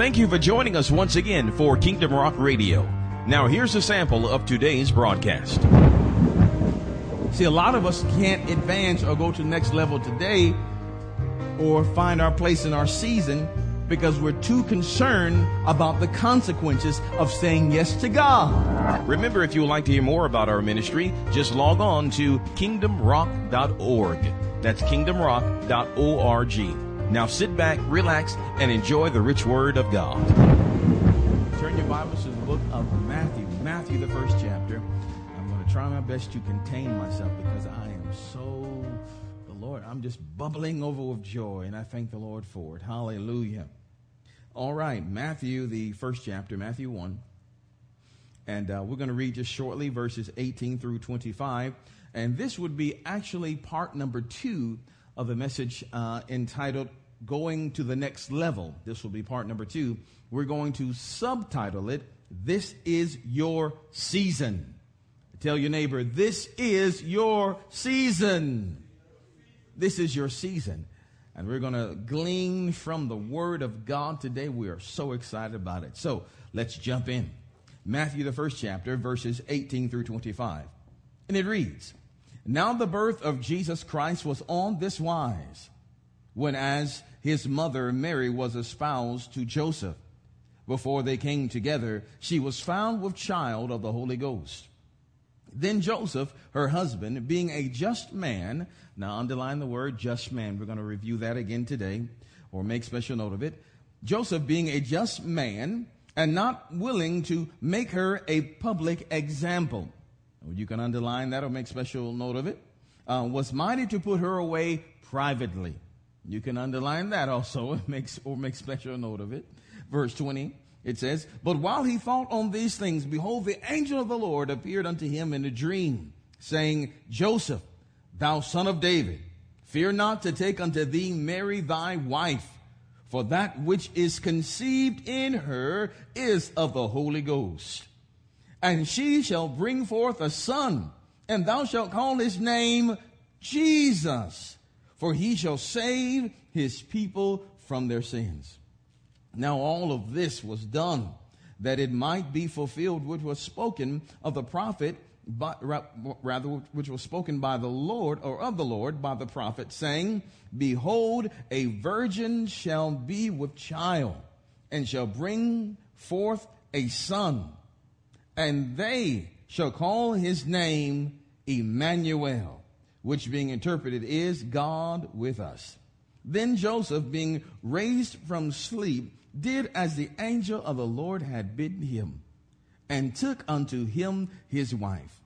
Thank you for joining us once again for Kingdom Rock Radio. Now, here's a sample of today's broadcast. See, a lot of us can't advance or go to the next level today or find our place in our season because we're too concerned about the consequences of saying yes to God. Remember, if you would like to hear more about our ministry, just log on to kingdomrock.org. That's kingdomrock.org. Now sit back, relax, and enjoy the rich word of God. Turn your Bibles to the book of Matthew, Matthew, the first chapter. I'm going to try my best to contain myself because I am so, the Lord, I'm just bubbling over with joy, and I thank the Lord for it. Hallelujah. All right, Matthew, the first chapter, Matthew 1. And uh, we're going to read just shortly verses 18 through 25. And this would be actually part number two of a message uh, entitled Going to the Next Level. This will be part number two. We're going to subtitle it, This is Your Season. Tell your neighbor, This is your season. This is your season. And we're going to glean from the Word of God today. We are so excited about it. So let's jump in. Matthew, the first chapter, verses 18 through 25. And it reads Now the birth of Jesus Christ was on this wise, when as his mother Mary was espoused to Joseph. Before they came together, she was found with child of the Holy Ghost. Then Joseph, her husband, being a just man, now underline the word just man, we're going to review that again today, or make special note of it. Joseph, being a just man, and not willing to make her a public example, you can underline that or make special note of it, uh, was minded to put her away privately. You can underline that also, makes, or make special note of it. Verse 20. It says, But while he thought on these things, behold, the angel of the Lord appeared unto him in a dream, saying, Joseph, thou son of David, fear not to take unto thee Mary thy wife, for that which is conceived in her is of the Holy Ghost. And she shall bring forth a son, and thou shalt call his name Jesus, for he shall save his people from their sins. Now all of this was done that it might be fulfilled which was spoken of the prophet, but rather which was spoken by the Lord or of the Lord by the prophet, saying, Behold, a virgin shall be with child and shall bring forth a son, and they shall call his name Emmanuel, which being interpreted is God with us. Then Joseph, being raised from sleep, did as the angel of the Lord had bidden him, and took unto him his wife,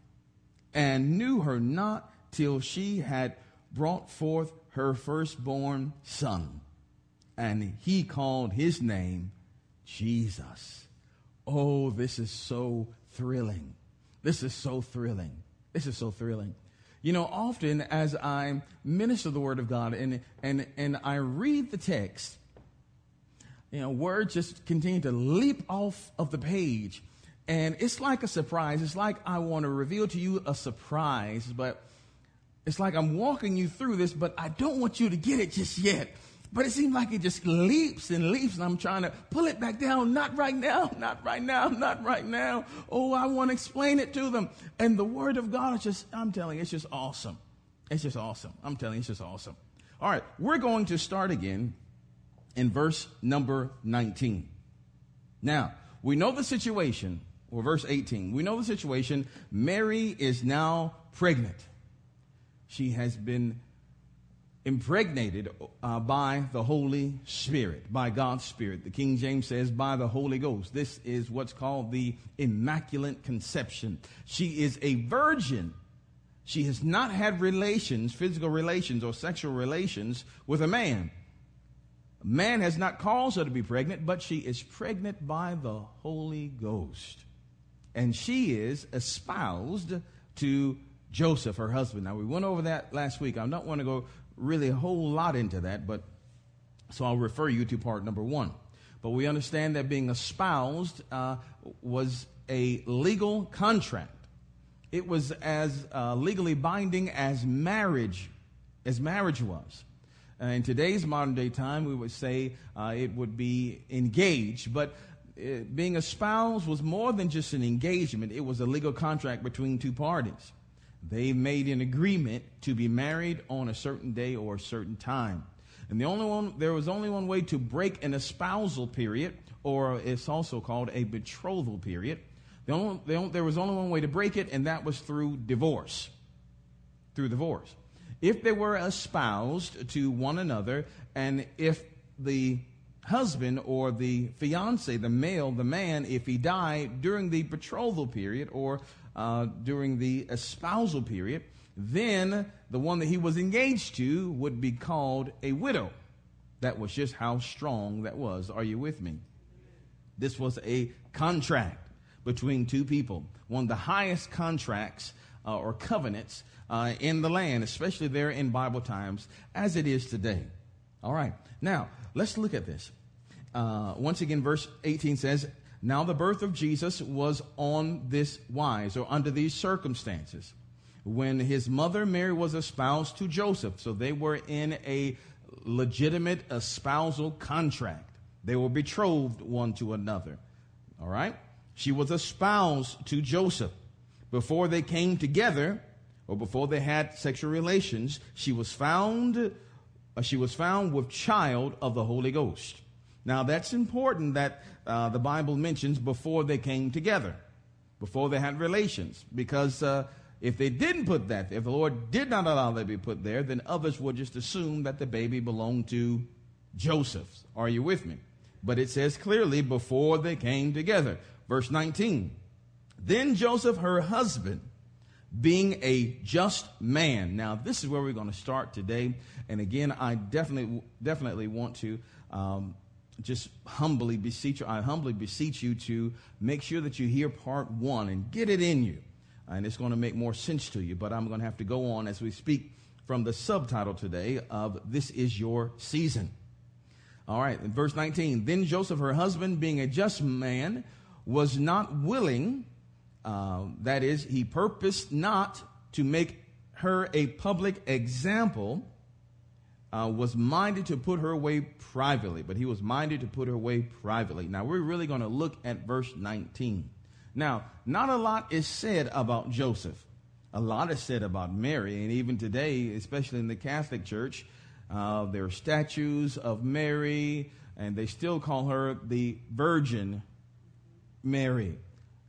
and knew her not till she had brought forth her firstborn son. And he called his name Jesus. Oh, this is so thrilling. This is so thrilling. This is so thrilling. You know, often as I minister the word of God and, and, and I read the text, you know, words just continue to leap off of the page. And it's like a surprise. It's like I want to reveal to you a surprise, but it's like I'm walking you through this, but I don't want you to get it just yet. But it seems like it just leaps and leaps, and I'm trying to pull it back down. Not right now, not right now, not right now. Oh, I want to explain it to them. And the Word of God is just, I'm telling you, it's just awesome. It's just awesome. I'm telling you, it's just awesome. All right, we're going to start again in verse number 19. Now, we know the situation, or verse 18. We know the situation. Mary is now pregnant. She has been impregnated uh, by the Holy Spirit, by God's Spirit. The King James says by the Holy Ghost. This is what's called the Immaculate Conception. She is a virgin. She has not had relations, physical relations, or sexual relations with a man. Man has not caused her to be pregnant, but she is pregnant by the Holy Ghost. And she is espoused to Joseph, her husband. Now, we went over that last week. I don't want to go really a whole lot into that, but so I'll refer you to part number one. But we understand that being espoused uh, was a legal contract. It was as uh, legally binding as marriage, as marriage was. Uh, in today's modern day time, we would say uh, it would be engaged, but uh, being a spouse was more than just an engagement. It was a legal contract between two parties. They made an agreement to be married on a certain day or a certain time. And the only one, there was only one way to break an espousal period, or it's also called a betrothal period. The only, the only, there was only one way to break it, and that was through divorce. Through divorce. If they were espoused to one another, and if the husband or the fiance, the male, the man, if he died during the betrothal period or uh, during the espousal period, then the one that he was engaged to would be called a widow. That was just how strong that was. Are you with me? This was a contract between two people, one of the highest contracts uh, or covenants uh, in the land, especially there in Bible times, as it is today. All right. Now, let's look at this. Uh, once again, verse 18 says, Now the birth of Jesus was on this wise, or under these circumstances, when his mother Mary was espoused to Joseph. So they were in a legitimate espousal contract. They were betrothed one to another. All right? She was espoused to Joseph. Before they came together, or before they had sexual relations, she was found, uh, she was found with child of the Holy Ghost. Now that's important that uh, the Bible mentions before they came together, before they had relations, because uh, if they didn't put that, if the Lord did not allow that to be put there, then others would just assume that the baby belonged to Joseph. Are you with me? But it says clearly before they came together. Verse 19. Then Joseph, her husband, being a just man. Now, this is where we're going to start today. And again, I definitely, definitely want to um, just humbly beseech you. I humbly beseech you to make sure that you hear part one and get it in you. And it's going to make more sense to you. But I'm going to have to go on as we speak from the subtitle today of This is Your Season. All right, in verse 19. Then Joseph, her husband, being a just man, was not willing uh, that is, he purposed not to make her a public example, uh, was minded to put her away privately, but he was minded to put her away privately. Now, we're really going to look at verse 19. Now, not a lot is said about Joseph. A lot is said about Mary, and even today, especially in the Catholic Church, uh, there are statues of Mary, and they still call her the Virgin Mary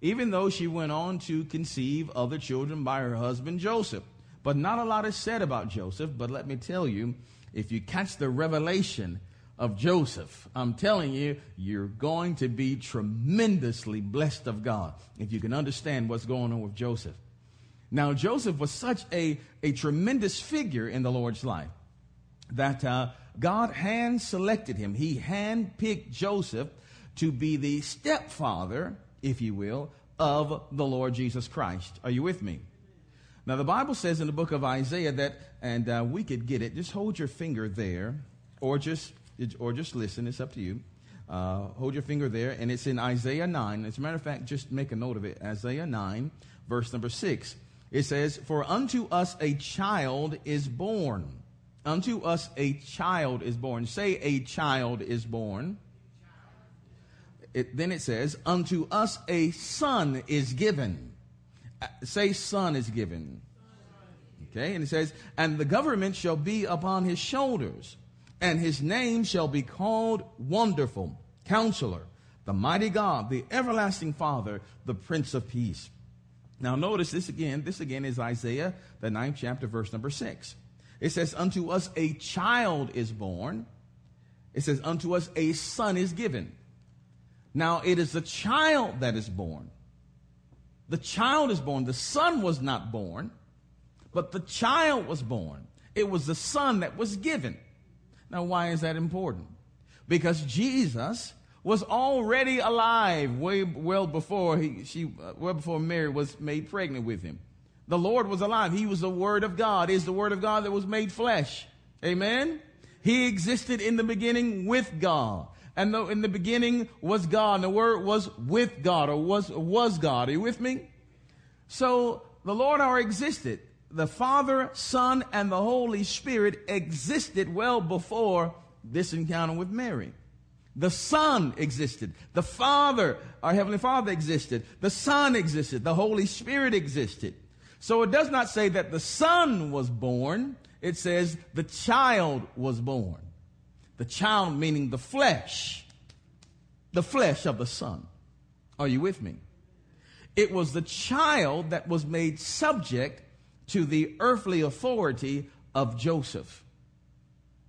even though she went on to conceive other children by her husband Joseph. But not a lot is said about Joseph, but let me tell you, if you catch the revelation of Joseph, I'm telling you, you're going to be tremendously blessed of God if you can understand what's going on with Joseph. Now, Joseph was such a, a tremendous figure in the Lord's life that uh, God hand selected him. He hand picked Joseph to be the stepfather if you will, of the Lord Jesus Christ. Are you with me? Now, the Bible says in the book of Isaiah that, and uh, we could get it, just hold your finger there, or just, or just listen, it's up to you. Uh, hold your finger there, and it's in Isaiah 9. As a matter of fact, just make a note of it. Isaiah 9, verse number 6. It says, For unto us a child is born. Unto us a child is born. Say, a child is born it, then it says, Unto us a son is given. Say, son is given. Okay, and it says, And the government shall be upon his shoulders, and his name shall be called Wonderful, Counselor, the Mighty God, the Everlasting Father, the Prince of Peace. Now, notice this again. This again is Isaiah, the ninth chapter, verse number six. It says, Unto us a child is born. It says, Unto us a son is given. Now it is the child that is born. The child is born. The son was not born, but the child was born. It was the son that was given. Now, why is that important? Because Jesus was already alive way well before he, she, uh, well before Mary was made pregnant with him. The Lord was alive. He was the Word of God. Is the Word of God that was made flesh. Amen. He existed in the beginning with God. And the, in the beginning was God, and the Word was with God, or was, was God. Are you with me? So the Lord already existed. the Father, Son, and the Holy Spirit existed well before this encounter with Mary. The Son existed. The Father, our Heavenly Father existed. The Son existed. The Holy Spirit existed. So it does not say that the Son was born. It says the child was born. The child meaning the flesh. The flesh of the Son. Are you with me? It was the child that was made subject to the earthly authority of Joseph.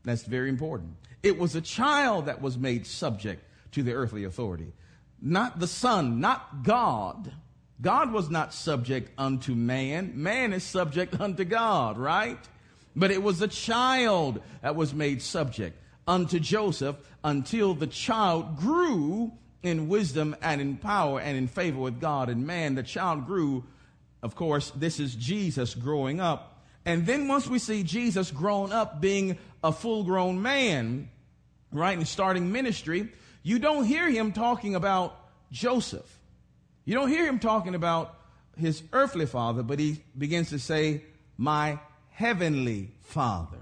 That's very important. It was a child that was made subject to the earthly authority, not the son, not God. God was not subject unto man. Man is subject unto God, right? But it was a child that was made subject unto Joseph until the child grew in wisdom and in power and in favor with God and man. The child grew of course, this is Jesus growing up. And then once we see Jesus grown up being a full grown man, right, and starting ministry, you don't hear him talking about Joseph. You don't hear him talking about his earthly father, but he begins to say, my heavenly father.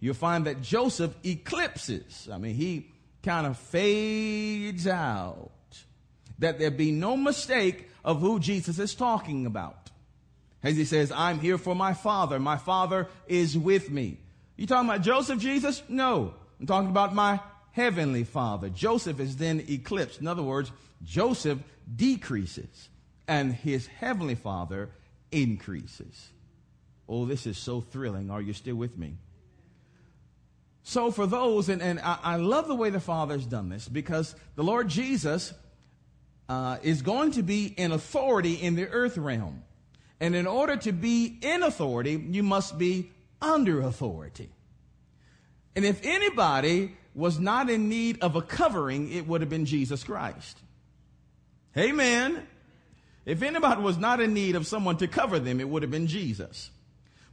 You'll find that Joseph eclipses. I mean, he kind of fades out. That there be no mistake of who Jesus is talking about. As he says, I'm here for my father. My father is with me. You talking about Joseph, Jesus? No. I'm talking about my heavenly father. Joseph is then eclipsed. In other words, Joseph decreases and his heavenly father increases. Oh, this is so thrilling. Are you still with me? So for those, and, and I, I love the way the Father's done this because the Lord Jesus uh, is going to be in authority in the earth realm. And in order to be in authority, you must be under authority. And if anybody was not in need of a covering, it would have been Jesus Christ. Amen. If anybody was not in need of someone to cover them, it would have been Jesus.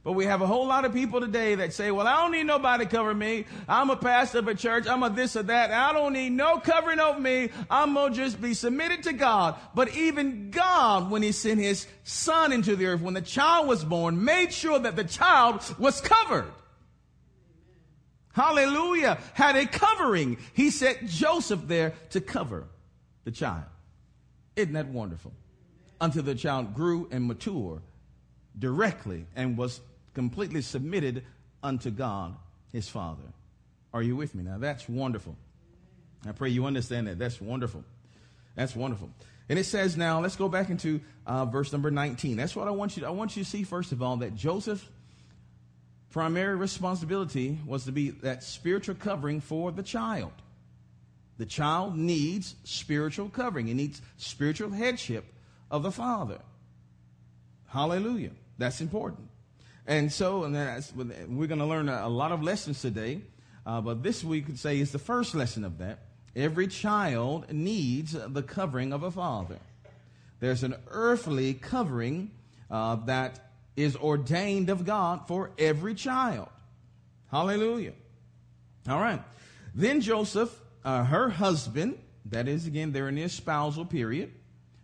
But we have a whole lot of people today that say, well, I don't need nobody to cover me. I'm a pastor of a church. I'm a this or that. I don't need no covering over me. I'm going to just be submitted to God. But even God, when he sent his son into the earth, when the child was born, made sure that the child was covered. Hallelujah. Had a covering. He set Joseph there to cover the child. Isn't that wonderful? Until the child grew and matured directly and was completely submitted unto God, his Father. Are you with me now? That's wonderful. I pray you understand that. That's wonderful. That's wonderful. And it says now, let's go back into uh, verse number 19. That's what I want you to, I want you to see, first of all, that Joseph's primary responsibility was to be that spiritual covering for the child. The child needs spiritual covering. He needs spiritual headship of the father. Hallelujah. That's important. And so, and we're going to learn a, a, lot of lessons today, uh, but this we could say is the first lesson of that. Every child needs the covering of a father. There's an earthly covering uh, that is ordained of God for every child. Hallelujah. All right. Then Joseph, uh, her husband, that is again, they're in the espousal period.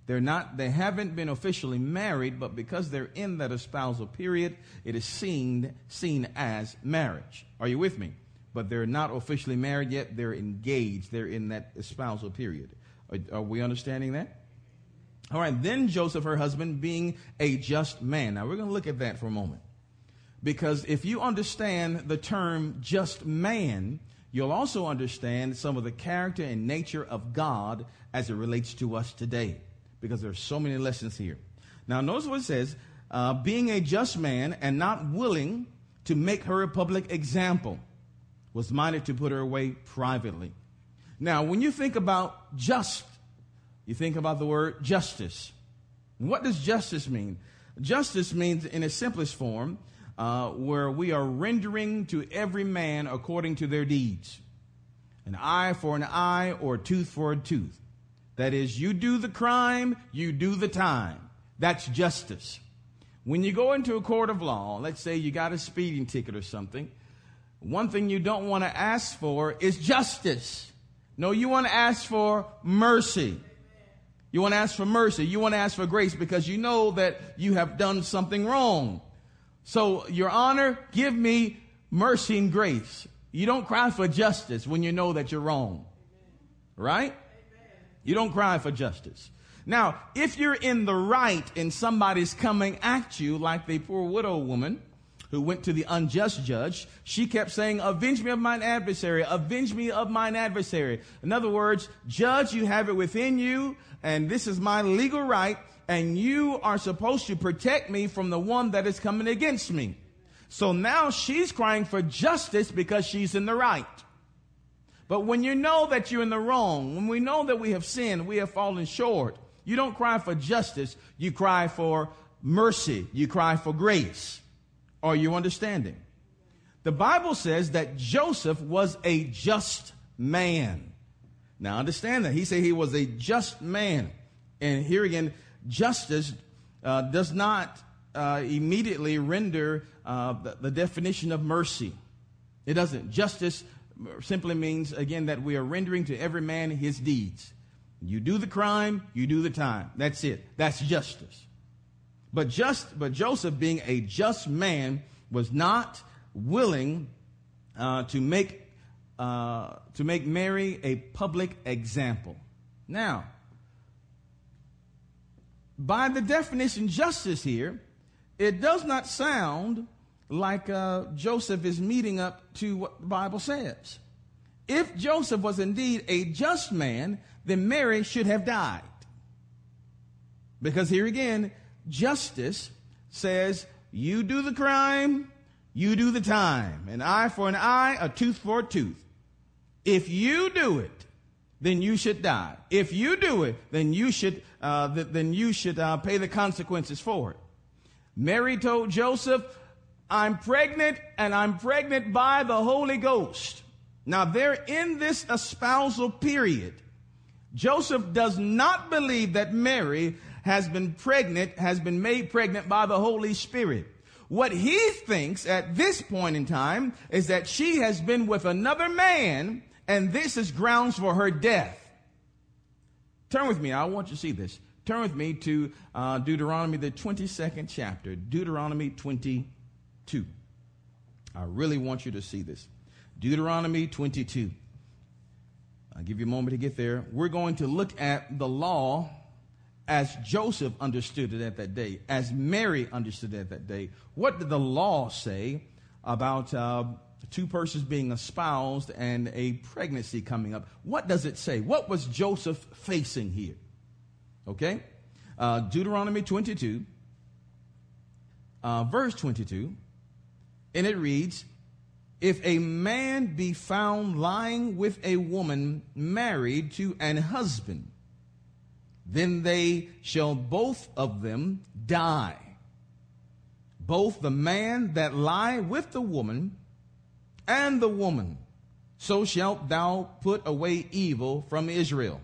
They're not, they haven't been officially married, but because they're in that espousal period, it is seen, seen as marriage. Are you with me? But they're not officially married yet. They're engaged. They're in that espousal period. Are, are we understanding that? All right. Then Joseph, her husband, being a just man. Now we're going to look at that for a moment. Because if you understand the term just man, you'll also understand some of the character and nature of God as it relates to us today because there are so many lessons here. Now, notice what it says uh, being a just man and not willing to make her a public example, was minded to put her away privately. Now, when you think about just, you think about the word justice. What does justice mean? Justice means, in its simplest form, uh, where we are rendering to every man according to their deeds. An eye for an eye or a tooth for a tooth. That is, you do the crime, you do the time. That's justice. When you go into a court of law, let's say you got a speeding ticket or something, one thing you don't want to ask for is justice. No, you want to ask for mercy. You want to ask for mercy. You want to ask for grace because you know that you have done something wrong. So, Your Honor, give me mercy and grace. You don't cry for justice when you know that you're wrong. Right? You don't cry for justice. Now, if you're in the right and somebody's coming at you, like the poor widow woman who went to the unjust judge, she kept saying, Avenge me of mine adversary, avenge me of mine adversary. In other words, judge, you have it within you, and this is my legal right, and you are supposed to protect me from the one that is coming against me. So now she's crying for justice because she's in the right. But when you know that you're in the wrong, when we know that we have sinned, we have fallen short, you don't cry for justice, you cry for mercy, you cry for grace. Are you understanding? The Bible says that Joseph was a just man. Now understand that. He said he was a just man. And here again, justice uh, does not uh, immediately render uh, the, the definition of mercy. It doesn't. Justice simply means, again, that we are rendering to every man his deeds. You do the crime, you do the time. That's it. That's justice. But just, but Joseph, being a just man, was not willing uh, to make uh, to make Mary a public example. Now, by the definition justice here, it does not sound like uh, Joseph is meeting up to what the Bible says. If Joseph was indeed a just man, then Mary should have died. Because here again, justice says, you do the crime, you do the time. An eye for an eye, a tooth for a tooth. If you do it, then you should die. If you do it, then you should, uh, th- then you should uh, pay the consequences for it. Mary told Joseph, I'm pregnant and I'm pregnant by the Holy Ghost. Now they're in this espousal period. Joseph does not believe that Mary has been pregnant, has been made pregnant by the Holy Spirit. What he thinks at this point in time is that she has been with another man and this is grounds for her death. Turn with me. I want you to see this. Turn with me to uh, Deuteronomy, the 22nd chapter. Deuteronomy 22. I really want you to see this. Deuteronomy 22. I'll give you a moment to get there. We're going to look at the law as Joseph understood it at that day, as Mary understood it at that day. What did the law say about uh, two persons being espoused and a pregnancy coming up? What does it say? What was Joseph facing here? Okay? Uh, Deuteronomy 22, uh, verse 22, and it reads, if a man be found lying with a woman married to an husband, then they shall both of them die. Both the man that lie with the woman and the woman. So shalt thou put away evil from Israel.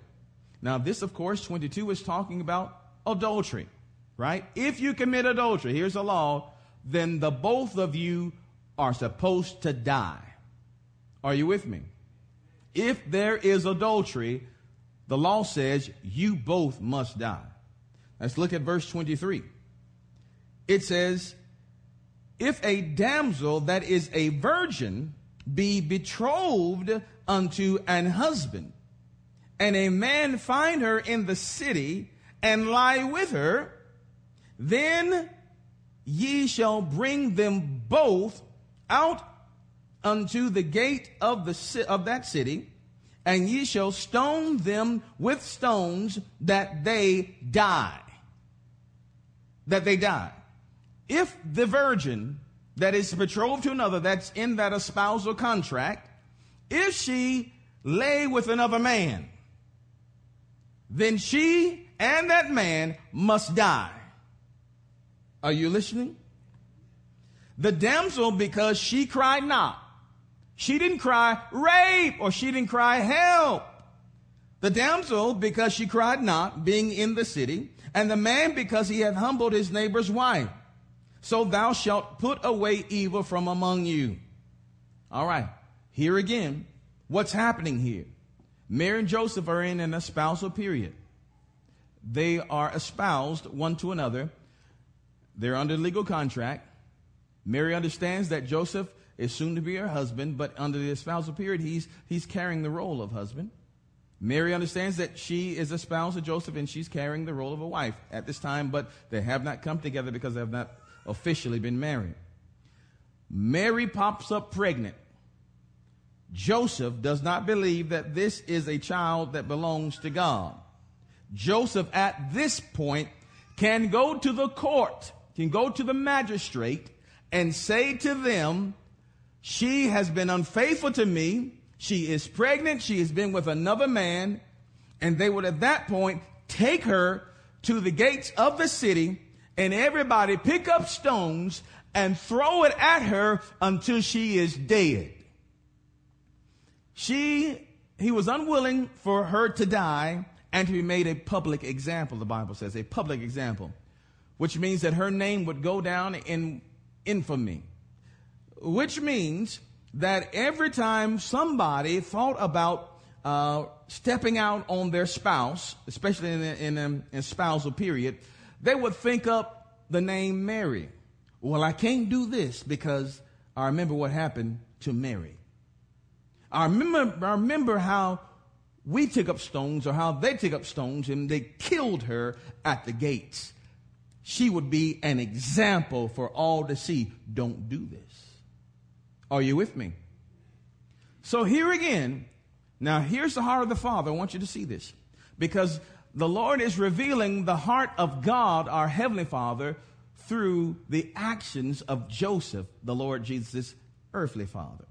Now, this, of course, 22 is talking about adultery, right? If you commit adultery, here's a law, then the both of you are supposed to die. Are you with me? If there is adultery, the law says you both must die. Let's look at verse 23. It says, If a damsel that is a virgin be betrothed unto an husband, and a man find her in the city and lie with her, then ye shall bring them both out unto the gate of the of that city, and ye shall stone them with stones that they die. That they die. If the virgin that is betrothed to another, that's in that espousal contract, if she lay with another man, then she and that man must die. Are you listening? The damsel, because she cried not. She didn't cry rape or she didn't cry help. The damsel, because she cried not, being in the city, and the man, because he had humbled his neighbor's wife. So thou shalt put away evil from among you. All right. Here again, what's happening here? Mary and Joseph are in an espousal period. They are espoused one to another. They're under legal contract. Mary understands that Joseph is soon to be her husband, but under the spousal period, he's, he's carrying the role of husband. Mary understands that she is a spouse of Joseph and she's carrying the role of a wife at this time, but they have not come together because they have not officially been married. Mary pops up pregnant. Joseph does not believe that this is a child that belongs to God. Joseph at this point can go to the court, can go to the magistrate and say to them, she has been unfaithful to me. She is pregnant. She has been with another man. And they would at that point take her to the gates of the city and everybody pick up stones and throw it at her until she is dead. She, he was unwilling for her to die and to be made a public example, the Bible says, a public example, which means that her name would go down in infamy, which means that every time somebody thought about uh, stepping out on their spouse, especially in a, in, a, in spousal period, they would think up the name Mary. Well, I can't do this because I remember what happened to Mary. I remember, I remember how we took up stones or how they took up stones and they killed her at the gates. She would be an example for all to see. Don't do this. Are you with me? So here again, now here's the heart of the Father. I want you to see this because the Lord is revealing the heart of God, our Heavenly Father, through the actions of Joseph, the Lord Jesus' earthly father.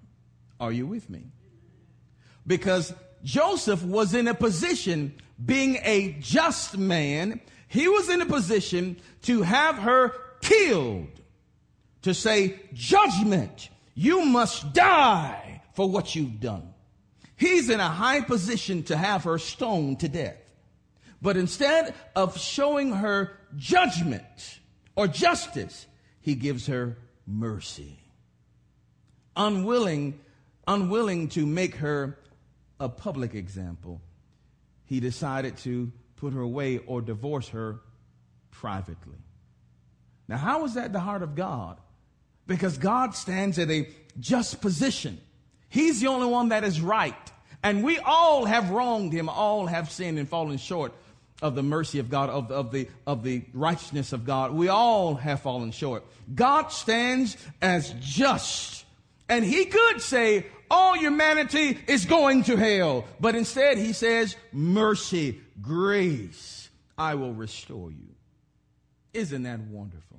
Are you with me? Because Joseph was in a position, being a just man, he was in a position to have her killed, to say, judgment, you must die for what you've done. He's in a high position to have her stoned to death. But instead of showing her judgment, or justice, he gives her mercy. Unwilling, unwilling to make her a public example, he decided to put her away or divorce her privately. Now, how is that the heart of God? Because God stands at a just position. He's the only one that is right. And we all have wronged him, all have sinned and fallen short of the mercy of God, of, of, the, of the righteousness of God. We all have fallen short. God stands as just. And he could say, all humanity is going to hell. But instead he says, mercy, grace, I will restore you. Isn't that wonderful?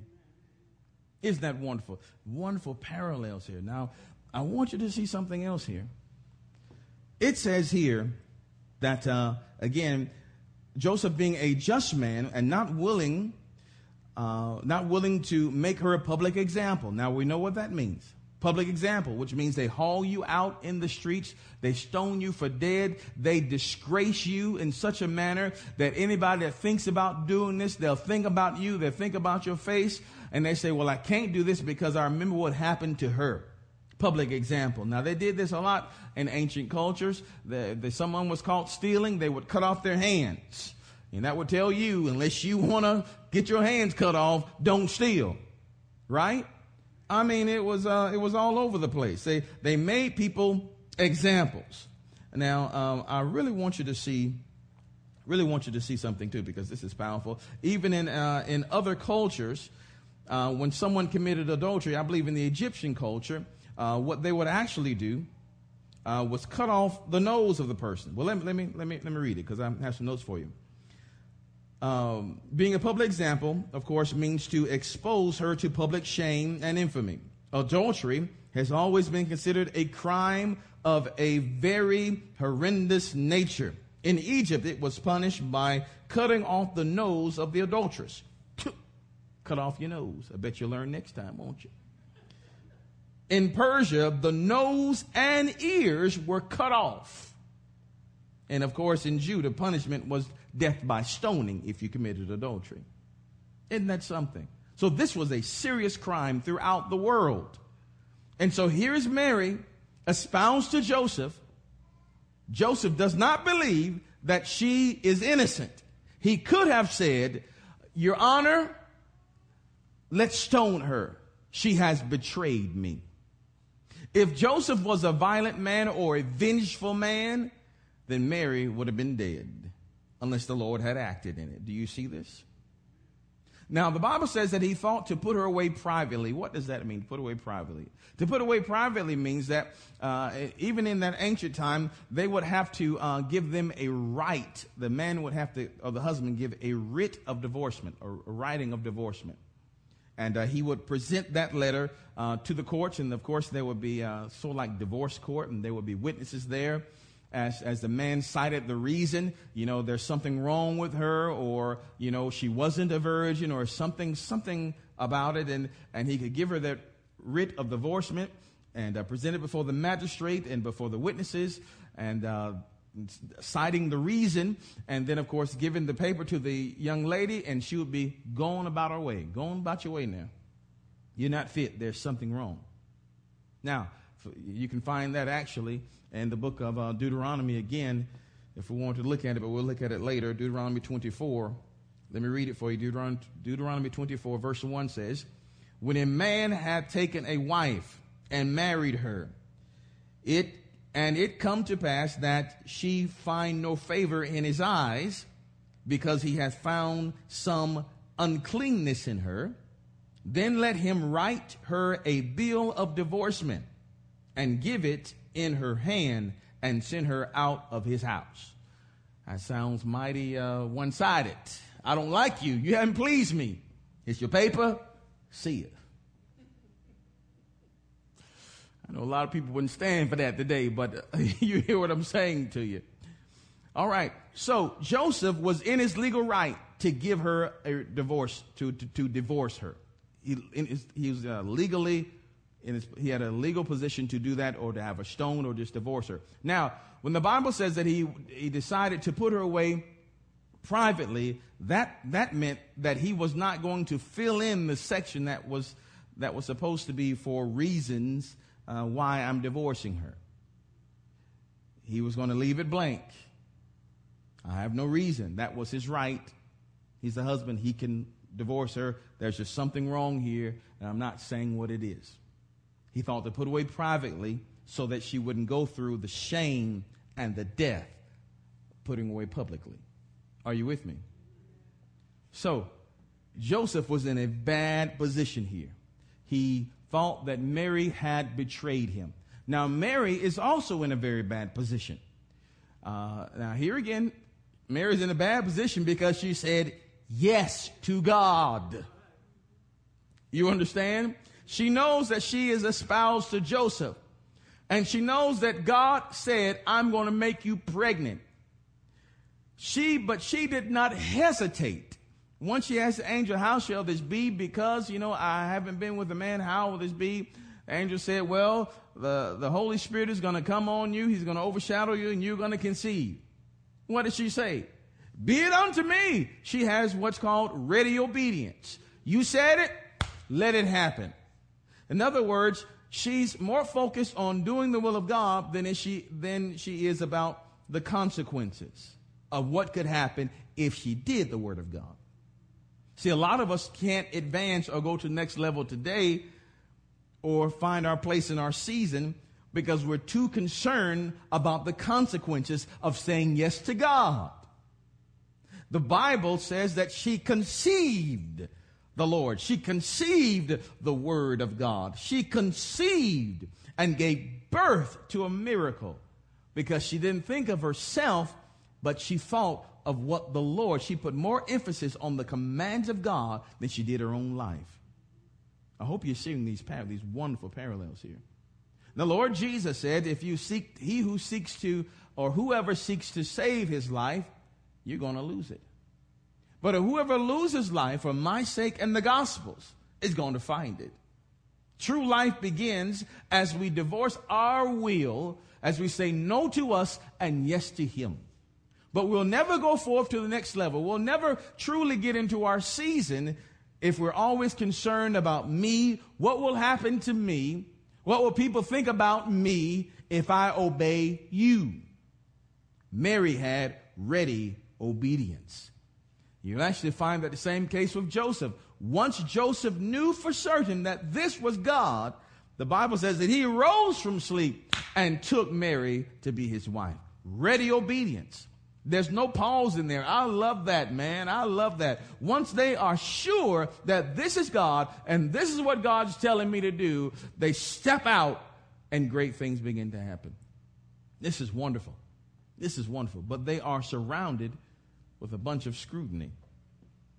Isn't that wonderful? Wonderful parallels here. Now, I want you to see something else here. It says here that, uh, again, Joseph being a just man and not willing, uh, not willing to make her a public example. Now we know what that means. Public example, which means they haul you out in the streets, they stone you for dead, they disgrace you in such a manner that anybody that thinks about doing this, they'll think about you, they'll think about your face, and they say, Well, I can't do this because I remember what happened to her public example. Now, they did this a lot in ancient cultures. The, the, someone was caught stealing, they would cut off their hands. And that would tell you, unless you want to get your hands cut off, don't steal. Right? I mean, it was, uh, it was all over the place. They, they made people examples. Now, um, I really want you to see, really want you to see something too, because this is powerful. Even in, uh, in other cultures, uh, when someone committed adultery, I believe in the Egyptian culture, uh, what they would actually do uh, was cut off the nose of the person. Well, let me, let me, let me, let me read it because I have some notes for you. Um, being a public example, of course, means to expose her to public shame and infamy. Adultery has always been considered a crime of a very horrendous nature. In Egypt, it was punished by cutting off the nose of the adulteress. Cut off your nose. I bet you'll learn next time, won't you? In Persia, the nose and ears were cut off. And of course, in Judah, punishment was death by stoning if you committed adultery. Isn't that something? So this was a serious crime throughout the world. And so here is Mary espoused to Joseph. Joseph does not believe that she is innocent. He could have said, Your Honor, let's stone her. She has betrayed me. If Joseph was a violent man or a vengeful man, then Mary would have been dead unless the Lord had acted in it. Do you see this? Now, the Bible says that he thought to put her away privately. What does that mean, put away privately? To put away privately means that uh, even in that ancient time, they would have to uh, give them a right. The man would have to, or the husband, give a writ of divorcement, or a writing of divorcement. And uh, he would present that letter uh, to the courts, and of course, there would be uh, sort of like divorce court, and there would be witnesses there as, as the man cited the reason, you know, there's something wrong with her or, you know, she wasn't a virgin or something, something about it. And, and he could give her that writ of divorcement and uh, present it before the magistrate and before the witnesses and, uh, citing the reason, and then, of course, giving the paper to the young lady, and she would be going about her way, going about your way now. You're not fit. There's something wrong. Now, you can find that actually in the book of uh, Deuteronomy again, if we want to look at it, but we'll look at it later. Deuteronomy 24. Let me read it for you. Deuteron- Deuteronomy 24, verse 1 says, When a man hath taken a wife and married her, it and it come to pass that she find no favor in his eyes, because he hath found some uncleanness in her, then let him write her a bill of divorcement and give it in her hand and send her out of his house. That sounds mighty uh, one sided. I don't like you. You haven't pleased me. It's your paper. See it. I know a lot of people wouldn't stand for that today, but uh, you hear what I'm saying to you. All right. So Joseph was in his legal right to give her a divorce, to, to, to divorce her. He, his, he was uh, legally his, he had a legal position to do that or to have a stone or just divorce her. Now, when the Bible says that he, he decided to put her away privately, that, that meant that he was not going to fill in the section that was, that was supposed to be for reasons uh, why I'm divorcing her. He was going to leave it blank. I have no reason. That was his right. He's the husband. He can divorce her. There's just something wrong here, and I'm not saying what it is. He thought to put away privately so that she wouldn't go through the shame and the death putting away publicly. Are you with me? So, Joseph was in a bad position here. He thought that Mary had betrayed him. Now, Mary is also in a very bad position. Uh, now, here again, Mary's in a bad position because she said yes to God. You understand? She knows that she is espoused to Joseph. And she knows that God said, I'm going to make you pregnant. She, but she did not hesitate. Once she asked the angel, How shall this be? Because, you know, I haven't been with a man. How will this be? The angel said, Well, the, the Holy Spirit is going to come on you. He's going to overshadow you and you're going to conceive. What did she say? Be it unto me. She has what's called ready obedience. You said it, let it happen. In other words, she's more focused on doing the will of God than she than she is about the consequences of what could happen if she did the word of God. See, a lot of us can't advance or go to the next level today or find our place in our season because we're too concerned about the consequences of saying yes to God. The Bible says that she conceived the Lord. She conceived the Word of God. She conceived and gave birth to a miracle because she didn't think of herself, but she thought of what the Lord, she put more emphasis on the commands of God than she did her own life. I hope you're seeing these, par- these wonderful parallels here. The Lord Jesus said, if you seek, he who seeks to, or whoever seeks to save his life, you're going to lose it. But whoever loses life for my sake and the gospel's is going to find it. True life begins as we divorce our will, as we say no to us and yes to Him. But we'll never go forth to the next level. We'll never truly get into our season if we're always concerned about me, what will happen to me, what will people think about me if I obey you. Mary had ready obedience. You actually find that the same case with Joseph. Once Joseph knew for certain that this was God, the Bible says that he rose from sleep and took Mary to be his wife. Ready obedience. There's no pause in there. I love that, man. I love that. Once they are sure that this is God and this is what God's telling me to do, they step out and great things begin to happen. This is wonderful. This is wonderful. But they are surrounded with a bunch of scrutiny.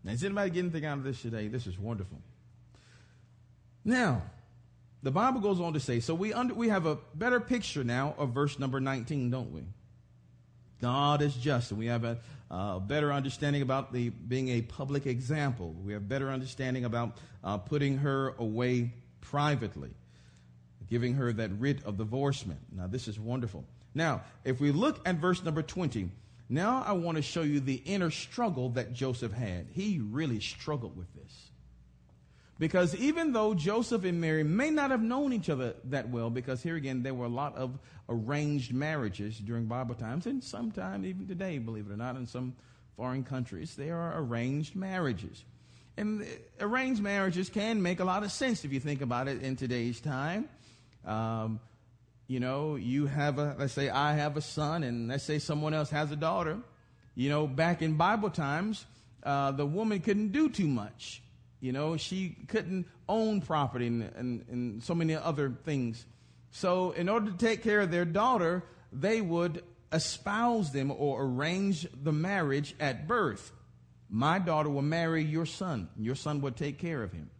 Now, is anybody getting anything out of this today? This is wonderful. Now, the Bible goes on to say, so we under, we have a better picture now of verse number 19, don't we? God is just, and we have a better understanding about the being a public example. We have better understanding about uh, putting her away privately, giving her that writ of divorcement. Now, this is wonderful. Now, if we look at verse number 20, now I want to show you the inner struggle that Joseph had. He really struggled with this. Because even though Joseph and Mary may not have known each other that well, because here again, there were a lot of arranged marriages during Bible times, and sometimes even today, believe it or not, in some foreign countries, there are arranged marriages. And arranged marriages can make a lot of sense if you think about it in today's time. Um, you know, you have a, let's say I have a son, and let's say someone else has a daughter. You know, back in Bible times, uh, the woman couldn't do too much you know, she couldn't own property and, and, and so many other things. So, in order to take care of their daughter, they would espouse them or arrange the marriage at birth. My daughter will marry your son. Your son would take care of him.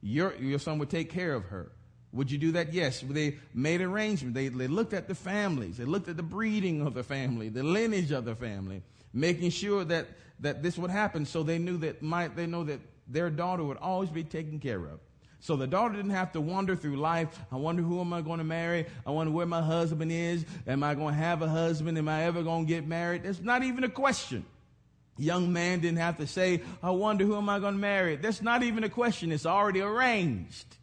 Your, your son would take care of her. Would you do that? Yes. They made arrangements. They, they looked at the families. They looked at the breeding of the family, the lineage of the family, making sure that, that this would happen. So they knew that my, they know that their daughter would always be taken care of. So the daughter didn't have to wander through life. I wonder who am I going to marry? I wonder where my husband is. Am I going to have a husband? Am I ever going to get married? That's not even a question. Young man didn't have to say, I wonder who am I going to marry? That's not even a question. It's already arranged.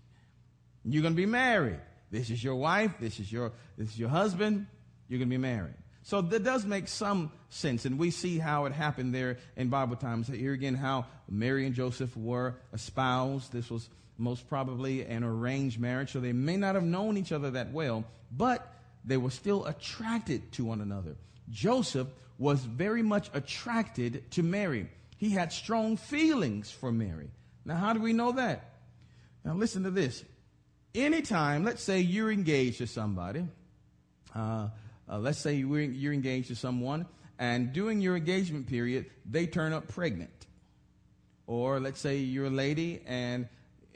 You're going to be married. This is your wife. This is your, this is your husband. You're going to be married. So that does make some sense, and we see how it happened there in Bible times. Here again, how Mary and Joseph were espoused. This was most probably an arranged marriage, so they may not have known each other that well, but they were still attracted to one another. Joseph was very much attracted to Mary. He had strong feelings for Mary. Now, how do we know that? Now, listen to this. Anytime, let's say you're engaged to somebody, uh, uh, let's say you're engaged to someone, and during your engagement period, they turn up pregnant. Or let's say you're a lady and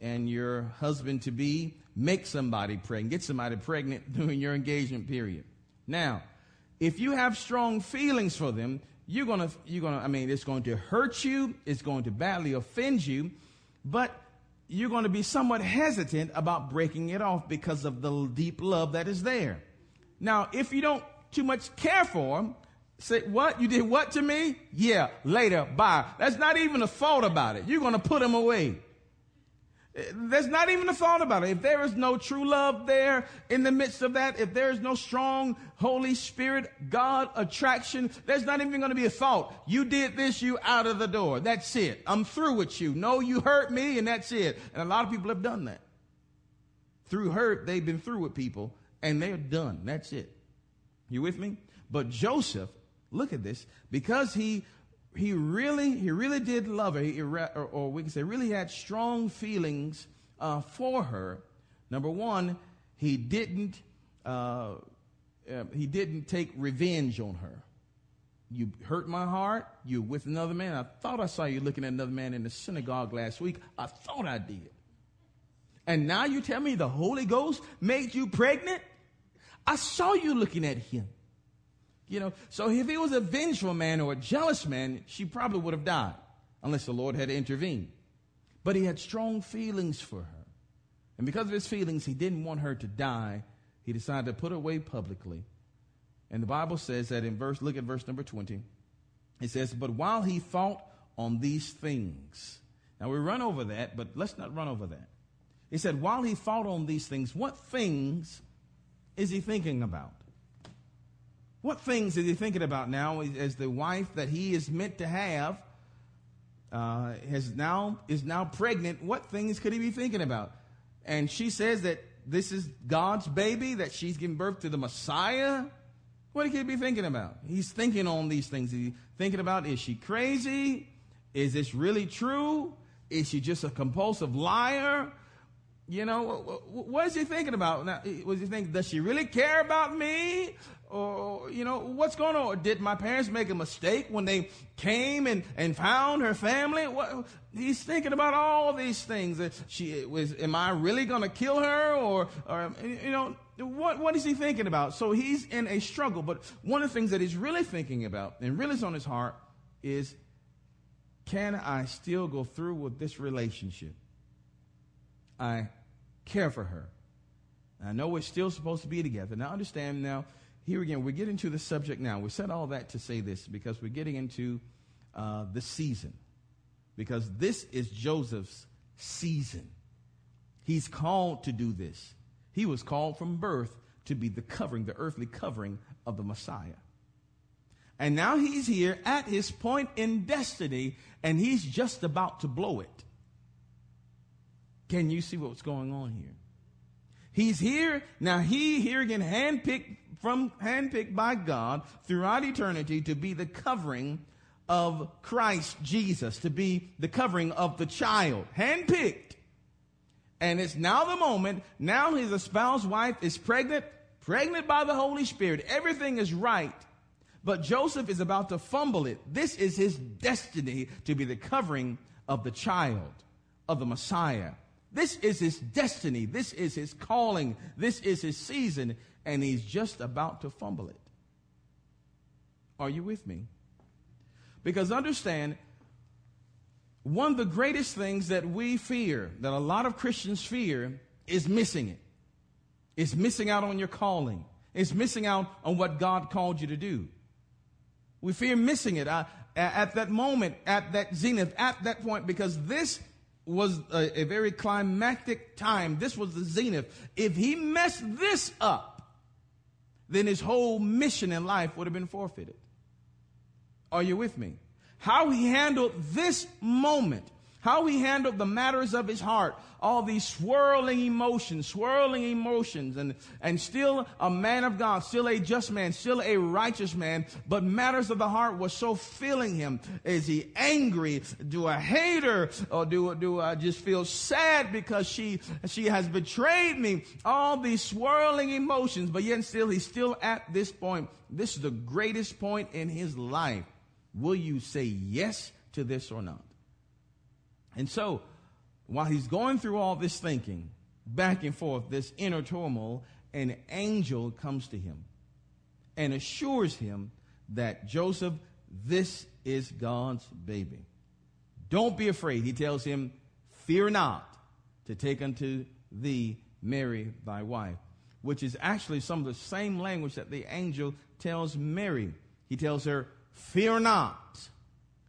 and your husband to be make somebody pregnant, get somebody pregnant during your engagement period. Now, if you have strong feelings for them, you're gonna you're gonna I mean it's going to hurt you, it's going to badly offend you, but you're going to be somewhat hesitant about breaking it off because of the deep love that is there. Now, if you don't too much care for them, say, what? You did what to me? Yeah, later, bye. That's not even a thought about it. You're going to put them away. There's not even a thought about it. If there is no true love there in the midst of that, if there is no strong Holy Spirit, God attraction, there's not even going to be a thought. You did this, you out of the door. That's it. I'm through with you. No, you hurt me and that's it. And a lot of people have done that. Through hurt, they've been through with people and they're done. That's it. You with me? But Joseph, look at this, because he he really he really did love her, he, or, or, we can say really had strong feelings uh, for her. Number one, he didn't uh, uh, he didn't take revenge on her. You hurt my heart. You with another man. I thought I saw you looking at another man in the synagogue last week. I thought I did. And now you tell me the Holy Ghost made you pregnant? I saw you looking at him. You know, so if he was a vengeful man or a jealous man, she probably would have died unless the Lord had intervened. But he had strong feelings for her. And because of his feelings, he didn't want her to die. He decided to put her away publicly. And the Bible says that in verse, look at verse number 20. It says, But while he thought on these things, now we run over that, but let's not run over that. He said, While he thought on these things, what things is he thinking about? What things is he thinking about now as the wife that he is meant to have? uh, has now is now pregnant, what things could he be thinking about? And she says that this is God's baby, that she's giving birth to the Messiah. What could he be thinking about? He's thinking on these things. He's thinking about is she crazy? Is this really true? Is she just a compulsive liar? You know, what is he thinking about? Now, was he thinking, does she really care about me? Or, you know, what's going on? Did my parents make a mistake when they came and, and found her family? What, he's thinking about all these things. Uh, she uh, was, am I really going to kill her? Or, or, you know, what, what is he thinking about? So he's in a struggle. But one of the things that he's really thinking about and really is on his heart is, can I still go through with this relationship? I care for her. I know we're still supposed to be together. Now, understand now, here again, we're getting to the subject now. We said all that to say this because we're getting into uh, the season. Because this is Joseph's season. He's called to do this. He was called from birth to be the covering, the earthly covering of the Messiah. And now he's here at his point in destiny, and he's just about to blow it. Can you see what's going on here? He's here. Now he here again handpicked from handpicked by God throughout eternity to be the covering of Christ Jesus, to be the covering of the child. Handpicked. And it's now the moment. Now his espoused wife is pregnant, pregnant by the Holy Spirit. Everything is right. But Joseph is about to fumble it. This is his destiny to be the covering of the child, of the Messiah. This is his destiny. This is his calling. This is his season. And he's just about to fumble it. Are you with me? Because understand, one of the greatest things that we fear, that a lot of Christians fear, is missing it. It's missing out on your calling. It's missing out on what God called you to do. We fear missing it at that moment, at that zenith, at that point, because this was a, a very climactic time. This was the zenith. If he messed this up, then his whole mission in life would have been forfeited. Are you with me? How he handled this moment how he handled the matters of his heart, all these swirling emotions, swirling emotions, and, and still a man of God, still a just man, still a righteous man, but matters of the heart was so filling him. Is he angry? Do I hate her? Or do, do I just feel sad because she, she has betrayed me? All these swirling emotions, but yet still, he's still at this point. This is the greatest point in his life. Will you say yes to this or not? And so, while he's going through all this thinking, back and forth, this inner turmoil, an angel comes to him and assures him that Joseph, this is God's baby. Don't be afraid. He tells him, Fear not to take unto thee Mary thy wife, which is actually some of the same language that the angel tells Mary. He tells her, Fear not.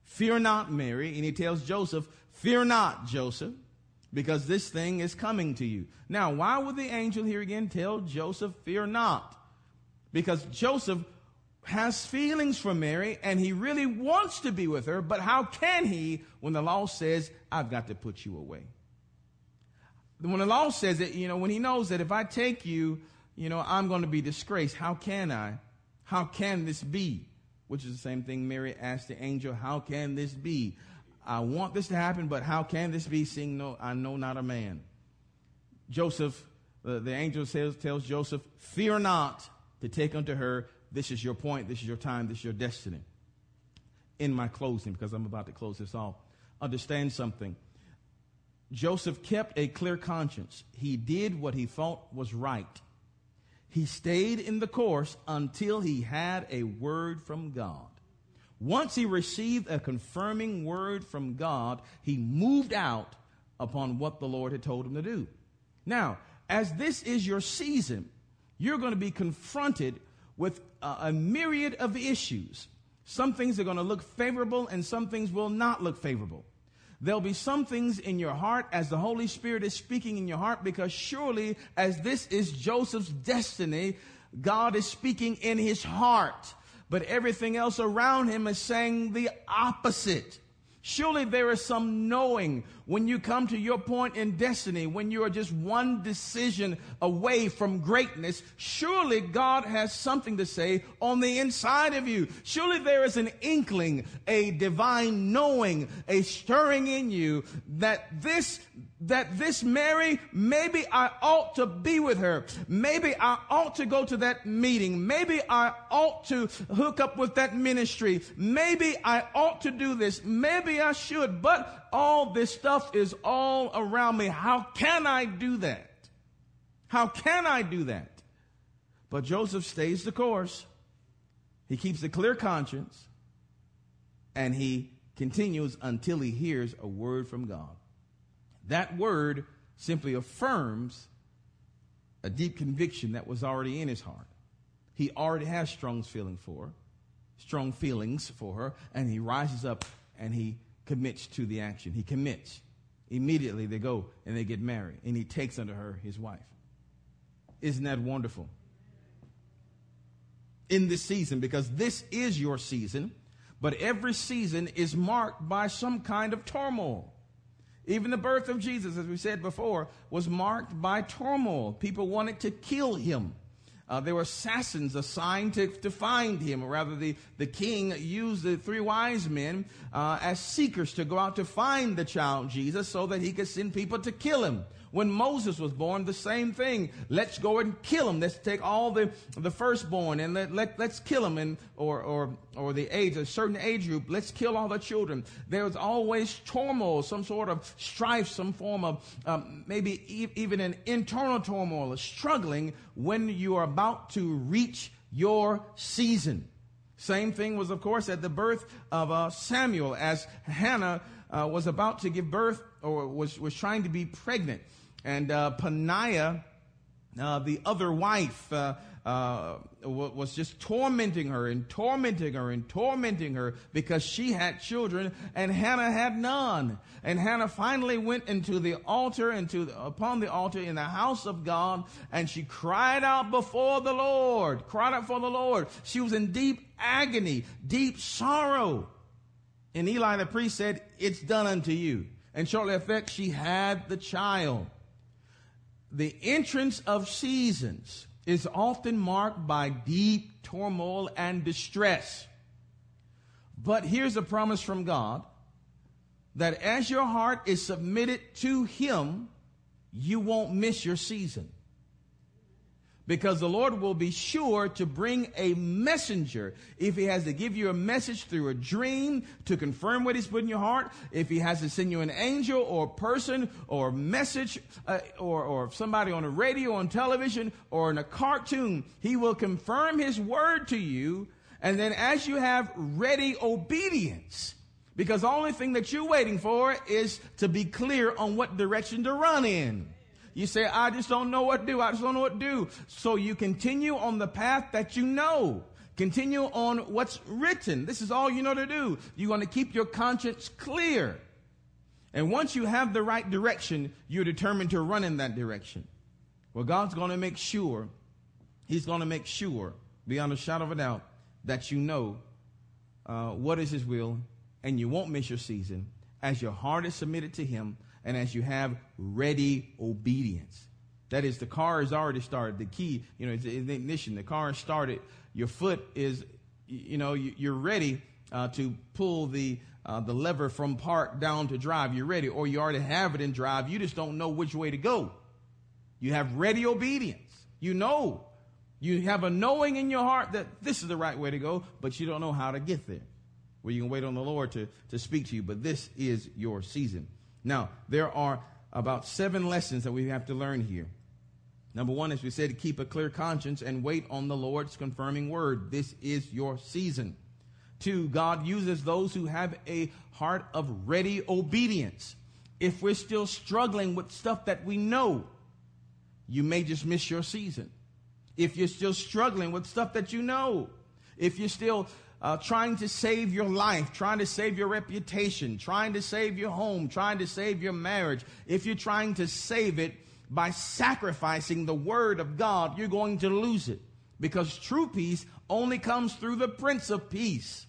Fear not, Mary. And he tells Joseph, Fear not, Joseph, because this thing is coming to you. Now, why would the angel here again tell Joseph, Fear not? Because Joseph has feelings for Mary and he really wants to be with her, but how can he when the law says, I've got to put you away? When the law says it, you know, when he knows that if I take you, you know, I'm going to be disgraced, how can I? How can this be? Which is the same thing Mary asked the angel, How can this be? I want this to happen, but how can this be, seeing no, I know not a man? Joseph, uh, the angel says, tells Joseph, fear not to take unto her. This is your point. This is your time. This is your destiny. In my closing, because I'm about to close this off, understand something. Joseph kept a clear conscience. He did what he thought was right. He stayed in the course until he had a word from God. Once he received a confirming word from God, he moved out upon what the Lord had told him to do. Now, as this is your season, you're going to be confronted with a, a myriad of issues. Some things are going to look favorable and some things will not look favorable. There'll be some things in your heart as the Holy Spirit is speaking in your heart because surely as this is Joseph's destiny, God is speaking in his heart but everything else around him is saying the opposite. Surely there is some knowing when you come to your point in destiny, when you are just one decision away from greatness. Surely God has something to say on the inside of you. Surely there is an inkling, a divine knowing, a stirring in you that this that this Mary, maybe I ought to be with her. Maybe I ought to go to that meeting. Maybe I ought to hook up with that ministry. Maybe I ought to do this. Maybe I should, but all this stuff is all around me. How can I do that? How can I do that? But Joseph stays the course. He keeps a clear conscience and he continues until he hears a word from God. That word simply affirms a deep conviction that was already in his heart. He already has strong feeling for her, strong feelings for her, and he rises up and he commits to the action. He commits. Immediately they go and they get married, and he takes unto her his wife. Isn't that wonderful? In this season, because this is your season, but every season is marked by some kind of turmoil. Even the birth of Jesus, as we said before, was marked by turmoil. People wanted to kill him. Uh, there were assassins assigned to, to find him. Or rather, the, the king used the three wise men uh, as seekers to go out to find the child Jesus so that he could send people to kill him. When Moses was born, the same thing. Let's go and kill him. Let's take all the, the firstborn and let, let, let's kill him and, or, or, or the age, a certain age group. Let's kill all the children. There's always turmoil, some sort of strife, some form of, um, maybe e- even an internal turmoil, a struggling when you are about to reach your season. Same thing was, of course, at the birth of uh, Samuel as Hannah uh, was about to give birth or was, was trying to be pregnant. And uh, Peninnah, uh, the other wife, uh, uh, was just tormenting her and tormenting her and tormenting her because she had children and Hannah had none. And Hannah finally went into the altar, into the, upon the altar in the house of God, and she cried out before the Lord, cried out for the Lord. She was in deep agony, deep sorrow. And Eli the priest said, It's done unto you. And shortly after, she had the child the entrance of seasons is often marked by deep turmoil and distress. But here's a promise from God that as your heart is submitted to Him, you won't miss your season because the Lord will be sure to bring a messenger. If He has to give you a message through a dream to confirm what He's put in your heart, if He has to send you an angel or person or message uh, or, or somebody on the radio, on television, or in a cartoon, He will confirm His word to you. And then as you have ready obedience, because the only thing that you're waiting for is to be clear on what direction to run in. You say, I just don't know what to do. I just don't know what to do. So you continue on the path that you know. Continue on what's written. This is all you know to do. You're going to keep your conscience clear. And once you have the right direction, you're determined to run in that direction. Well, God's going to make sure, He's going to make sure, beyond a shadow of a doubt, that you know uh, what is His will, and you won't miss your season as your heart is submitted to Him and as you have ready obedience. That is, the car is already started. The key, you know, it's the ignition. The car started. Your foot is, you know, you're ready uh, to pull the uh, the lever from park down to drive. You're ready, or you already have it in drive. You just don't know which way to go. You have ready obedience. You know, you have a knowing in your heart that this is the right way to go, but you don't know how to get there. Well, you can wait on the Lord to to speak to you, but this is your season. Now, there are about seven lessons that we have to learn here. Number one, as we said, keep a clear conscience and wait on the Lord's confirming word. This is your season. Two, God uses those who have a heart of ready obedience. If we're still struggling with stuff that we know, you may just miss your season. If you're still struggling with stuff that you know, if you're still uh, trying to save your life, trying to save your reputation, trying to save your home, trying to save your marriage, if you're trying to save it by sacrificing the word of God, you're going to lose it. Because true peace only comes through the Prince of Peace.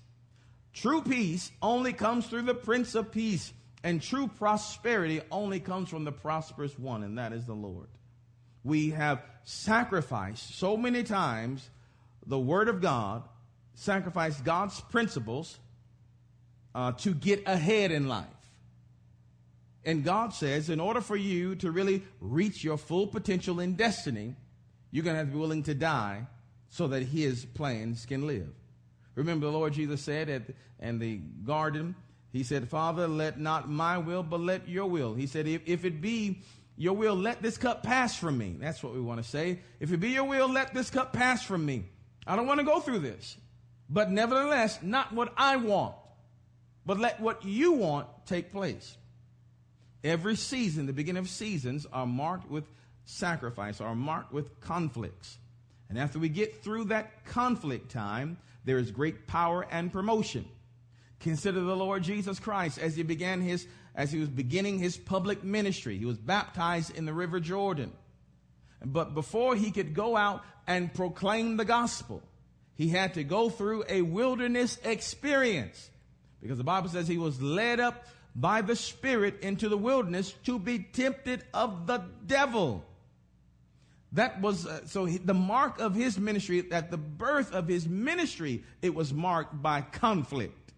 True peace only comes through the Prince of Peace, and true prosperity only comes from the prosperous one, and that is the Lord. We have sacrificed so many times the Word of God, sacrificed God's principles uh, to get ahead in life. And God says, in order for you to really reach your full potential in destiny, you're going to have to be willing to die so that His plans can live. Remember, the Lord Jesus said at in the garden, He said, Father, let not my will, but let your will. He said, if, if it be your will, let this cup pass from me. That's what we want to say. If it be your will, let this cup pass from me. I don't want to go through this. But nevertheless, not what I want, but let what you want take place. Every season, the beginning of seasons, are marked with sacrifice, are marked with conflicts. And after we get through that conflict time, there is great power and promotion. Consider the Lord Jesus Christ as he began his, as he was beginning his public ministry. He was baptized in the River Jordan. But before he could go out and proclaim the gospel, he had to go through a wilderness experience. Because the Bible says he was led up by the Spirit into the wilderness to be tempted of the devil. That was, uh, so he, the mark of his ministry, at the birth of his ministry, it was marked by conflict.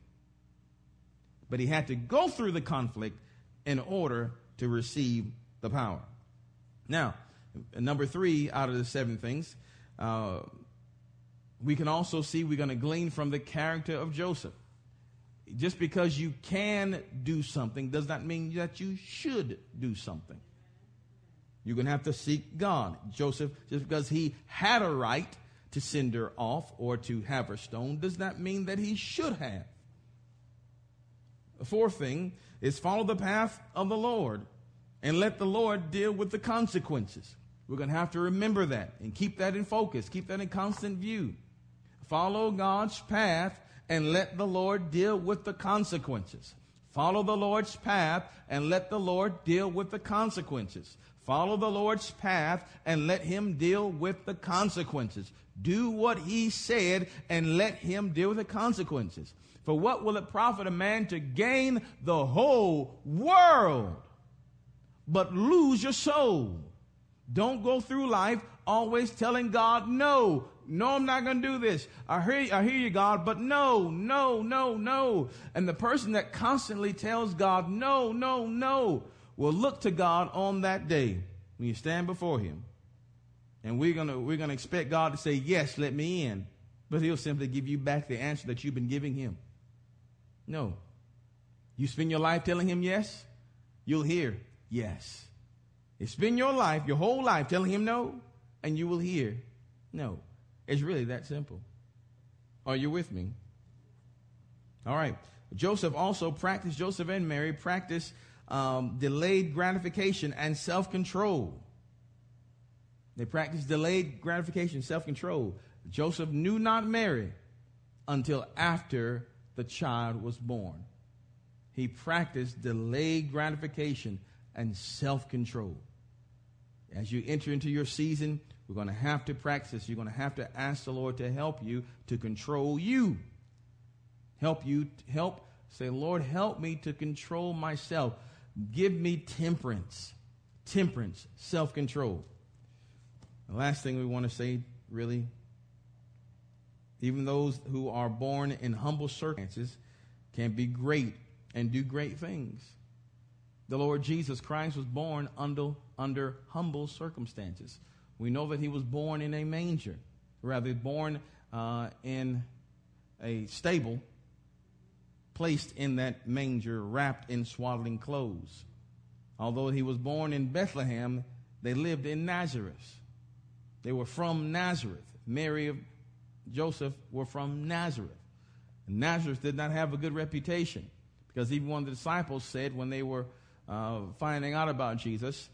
But he had to go through the conflict in order to receive the power. Now, number three out of the seven things, uh, we can also see we're going to glean from the character of Joseph. Just because you can do something does not mean that you should do something. You're going to have to seek God. Joseph, just because he had a right to send her off or to have her stoned, does not mean that he should have. The fourth thing is follow the path of the Lord and let the Lord deal with the consequences. We're going to have to remember that and keep that in focus, keep that in constant view. Follow God's path and let the Lord deal with the consequences. Follow the Lord's path and let the Lord deal with the consequences. Follow the Lord's path and let him deal with the consequences. Do what he said and let him deal with the consequences. For what will it profit a man to gain the whole world but lose your soul? Don't go through life always telling God no. No, I'm not going to do this. I hear, I hear you, God, but no, no, no, no. And the person that constantly tells God no, no, no will look to God on that day when you stand before him. And we're gonna, we're gonna expect God to say, yes, let me in. But he'll simply give you back the answer that you've been giving him. No. You spend your life telling him yes, you'll hear yes. You spend your life, your whole life telling him no, and you will hear no. It's really that simple. Are you with me? All right. Joseph also practiced, Joseph and Mary practiced um, delayed gratification and self control. They practiced delayed gratification, self control. Joseph knew not Mary until after the child was born. He practiced delayed gratification and self control. As you enter into your season, we're going to have to practice. You're going to have to ask the Lord to help you to control you. Help you, help, say, Lord, help me to control myself. Give me temperance, temperance, self control. The last thing we want to say, really, even those who are born in humble circumstances can be great and do great things. The Lord Jesus Christ was born under, under humble circumstances. We know that he was born in a manger, rather, born uh, in a stable placed in that manger, wrapped in swaddling clothes. Although he was born in Bethlehem, they lived in Nazareth. They were from Nazareth. Mary and Joseph were from Nazareth. Nazareth did not have a good reputation because even one of the disciples said when they were uh, finding out about Jesus,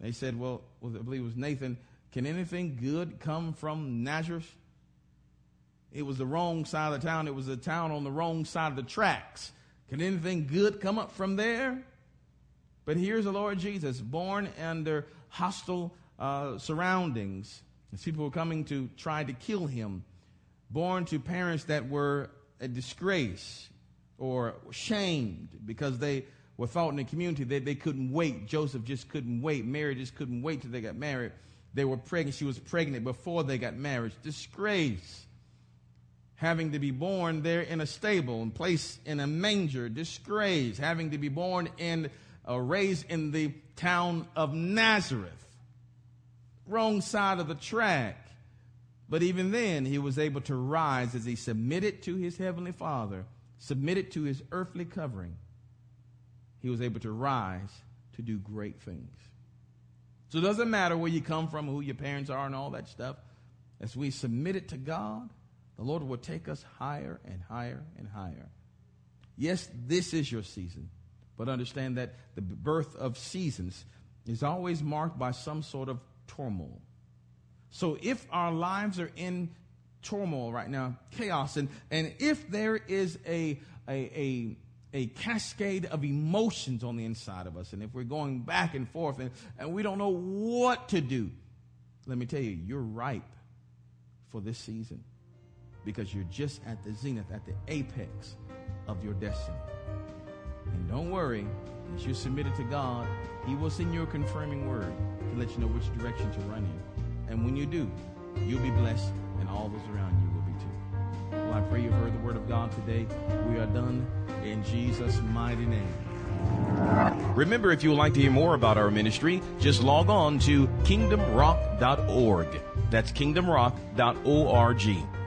they said, well, I believe it was Nathan, can anything good come from Nazareth? It was the wrong side of the town. It was a town on the wrong side of the tracks. Can anything good come up from there? But here's the Lord Jesus, born under hostile uh, surroundings. As people were coming to try to kill him, born to parents that were a disgrace. or shamed because they were thought in the community that they couldn't wait. Joseph just couldn't wait. Mary just couldn't wait till they got married. They were pregnant. She was pregnant before they got married. Disgrace. Having to be born there in a stable and placed in a manger. Disgrace. Having to be born in, uh, raised in the town of Nazareth. Wrong side of the track. But even then, he was able to rise as he submitted to his heavenly Father, submitted to his earthly covering. He was able to rise to do great things. So it doesn't matter where you come from, who your parents are, and all that stuff. As we submit it to God, the Lord will take us higher and higher and higher. Yes, this is your season, but understand that the birth of seasons is always marked by some sort of turmoil. So if our lives are in turmoil right now, chaos, and, and if there is a, a, a, a cascade of emotions on the inside of us, and if we're going back and forth and, and we don't know what to do, let me tell you, you're ripe for this season because you're just at the zenith, at the apex of your destiny. And don't worry, as you submit it to God, He will send you a confirming word to let you know which direction to run in. And when you do, you'll be blessed, and all those around you will be too. Well, I pray you've heard the word of God today. We are done in Jesus' mighty name. Remember, if you would like to hear more about our ministry, just log on to kingdomrock.org. That's kingdomrock.org.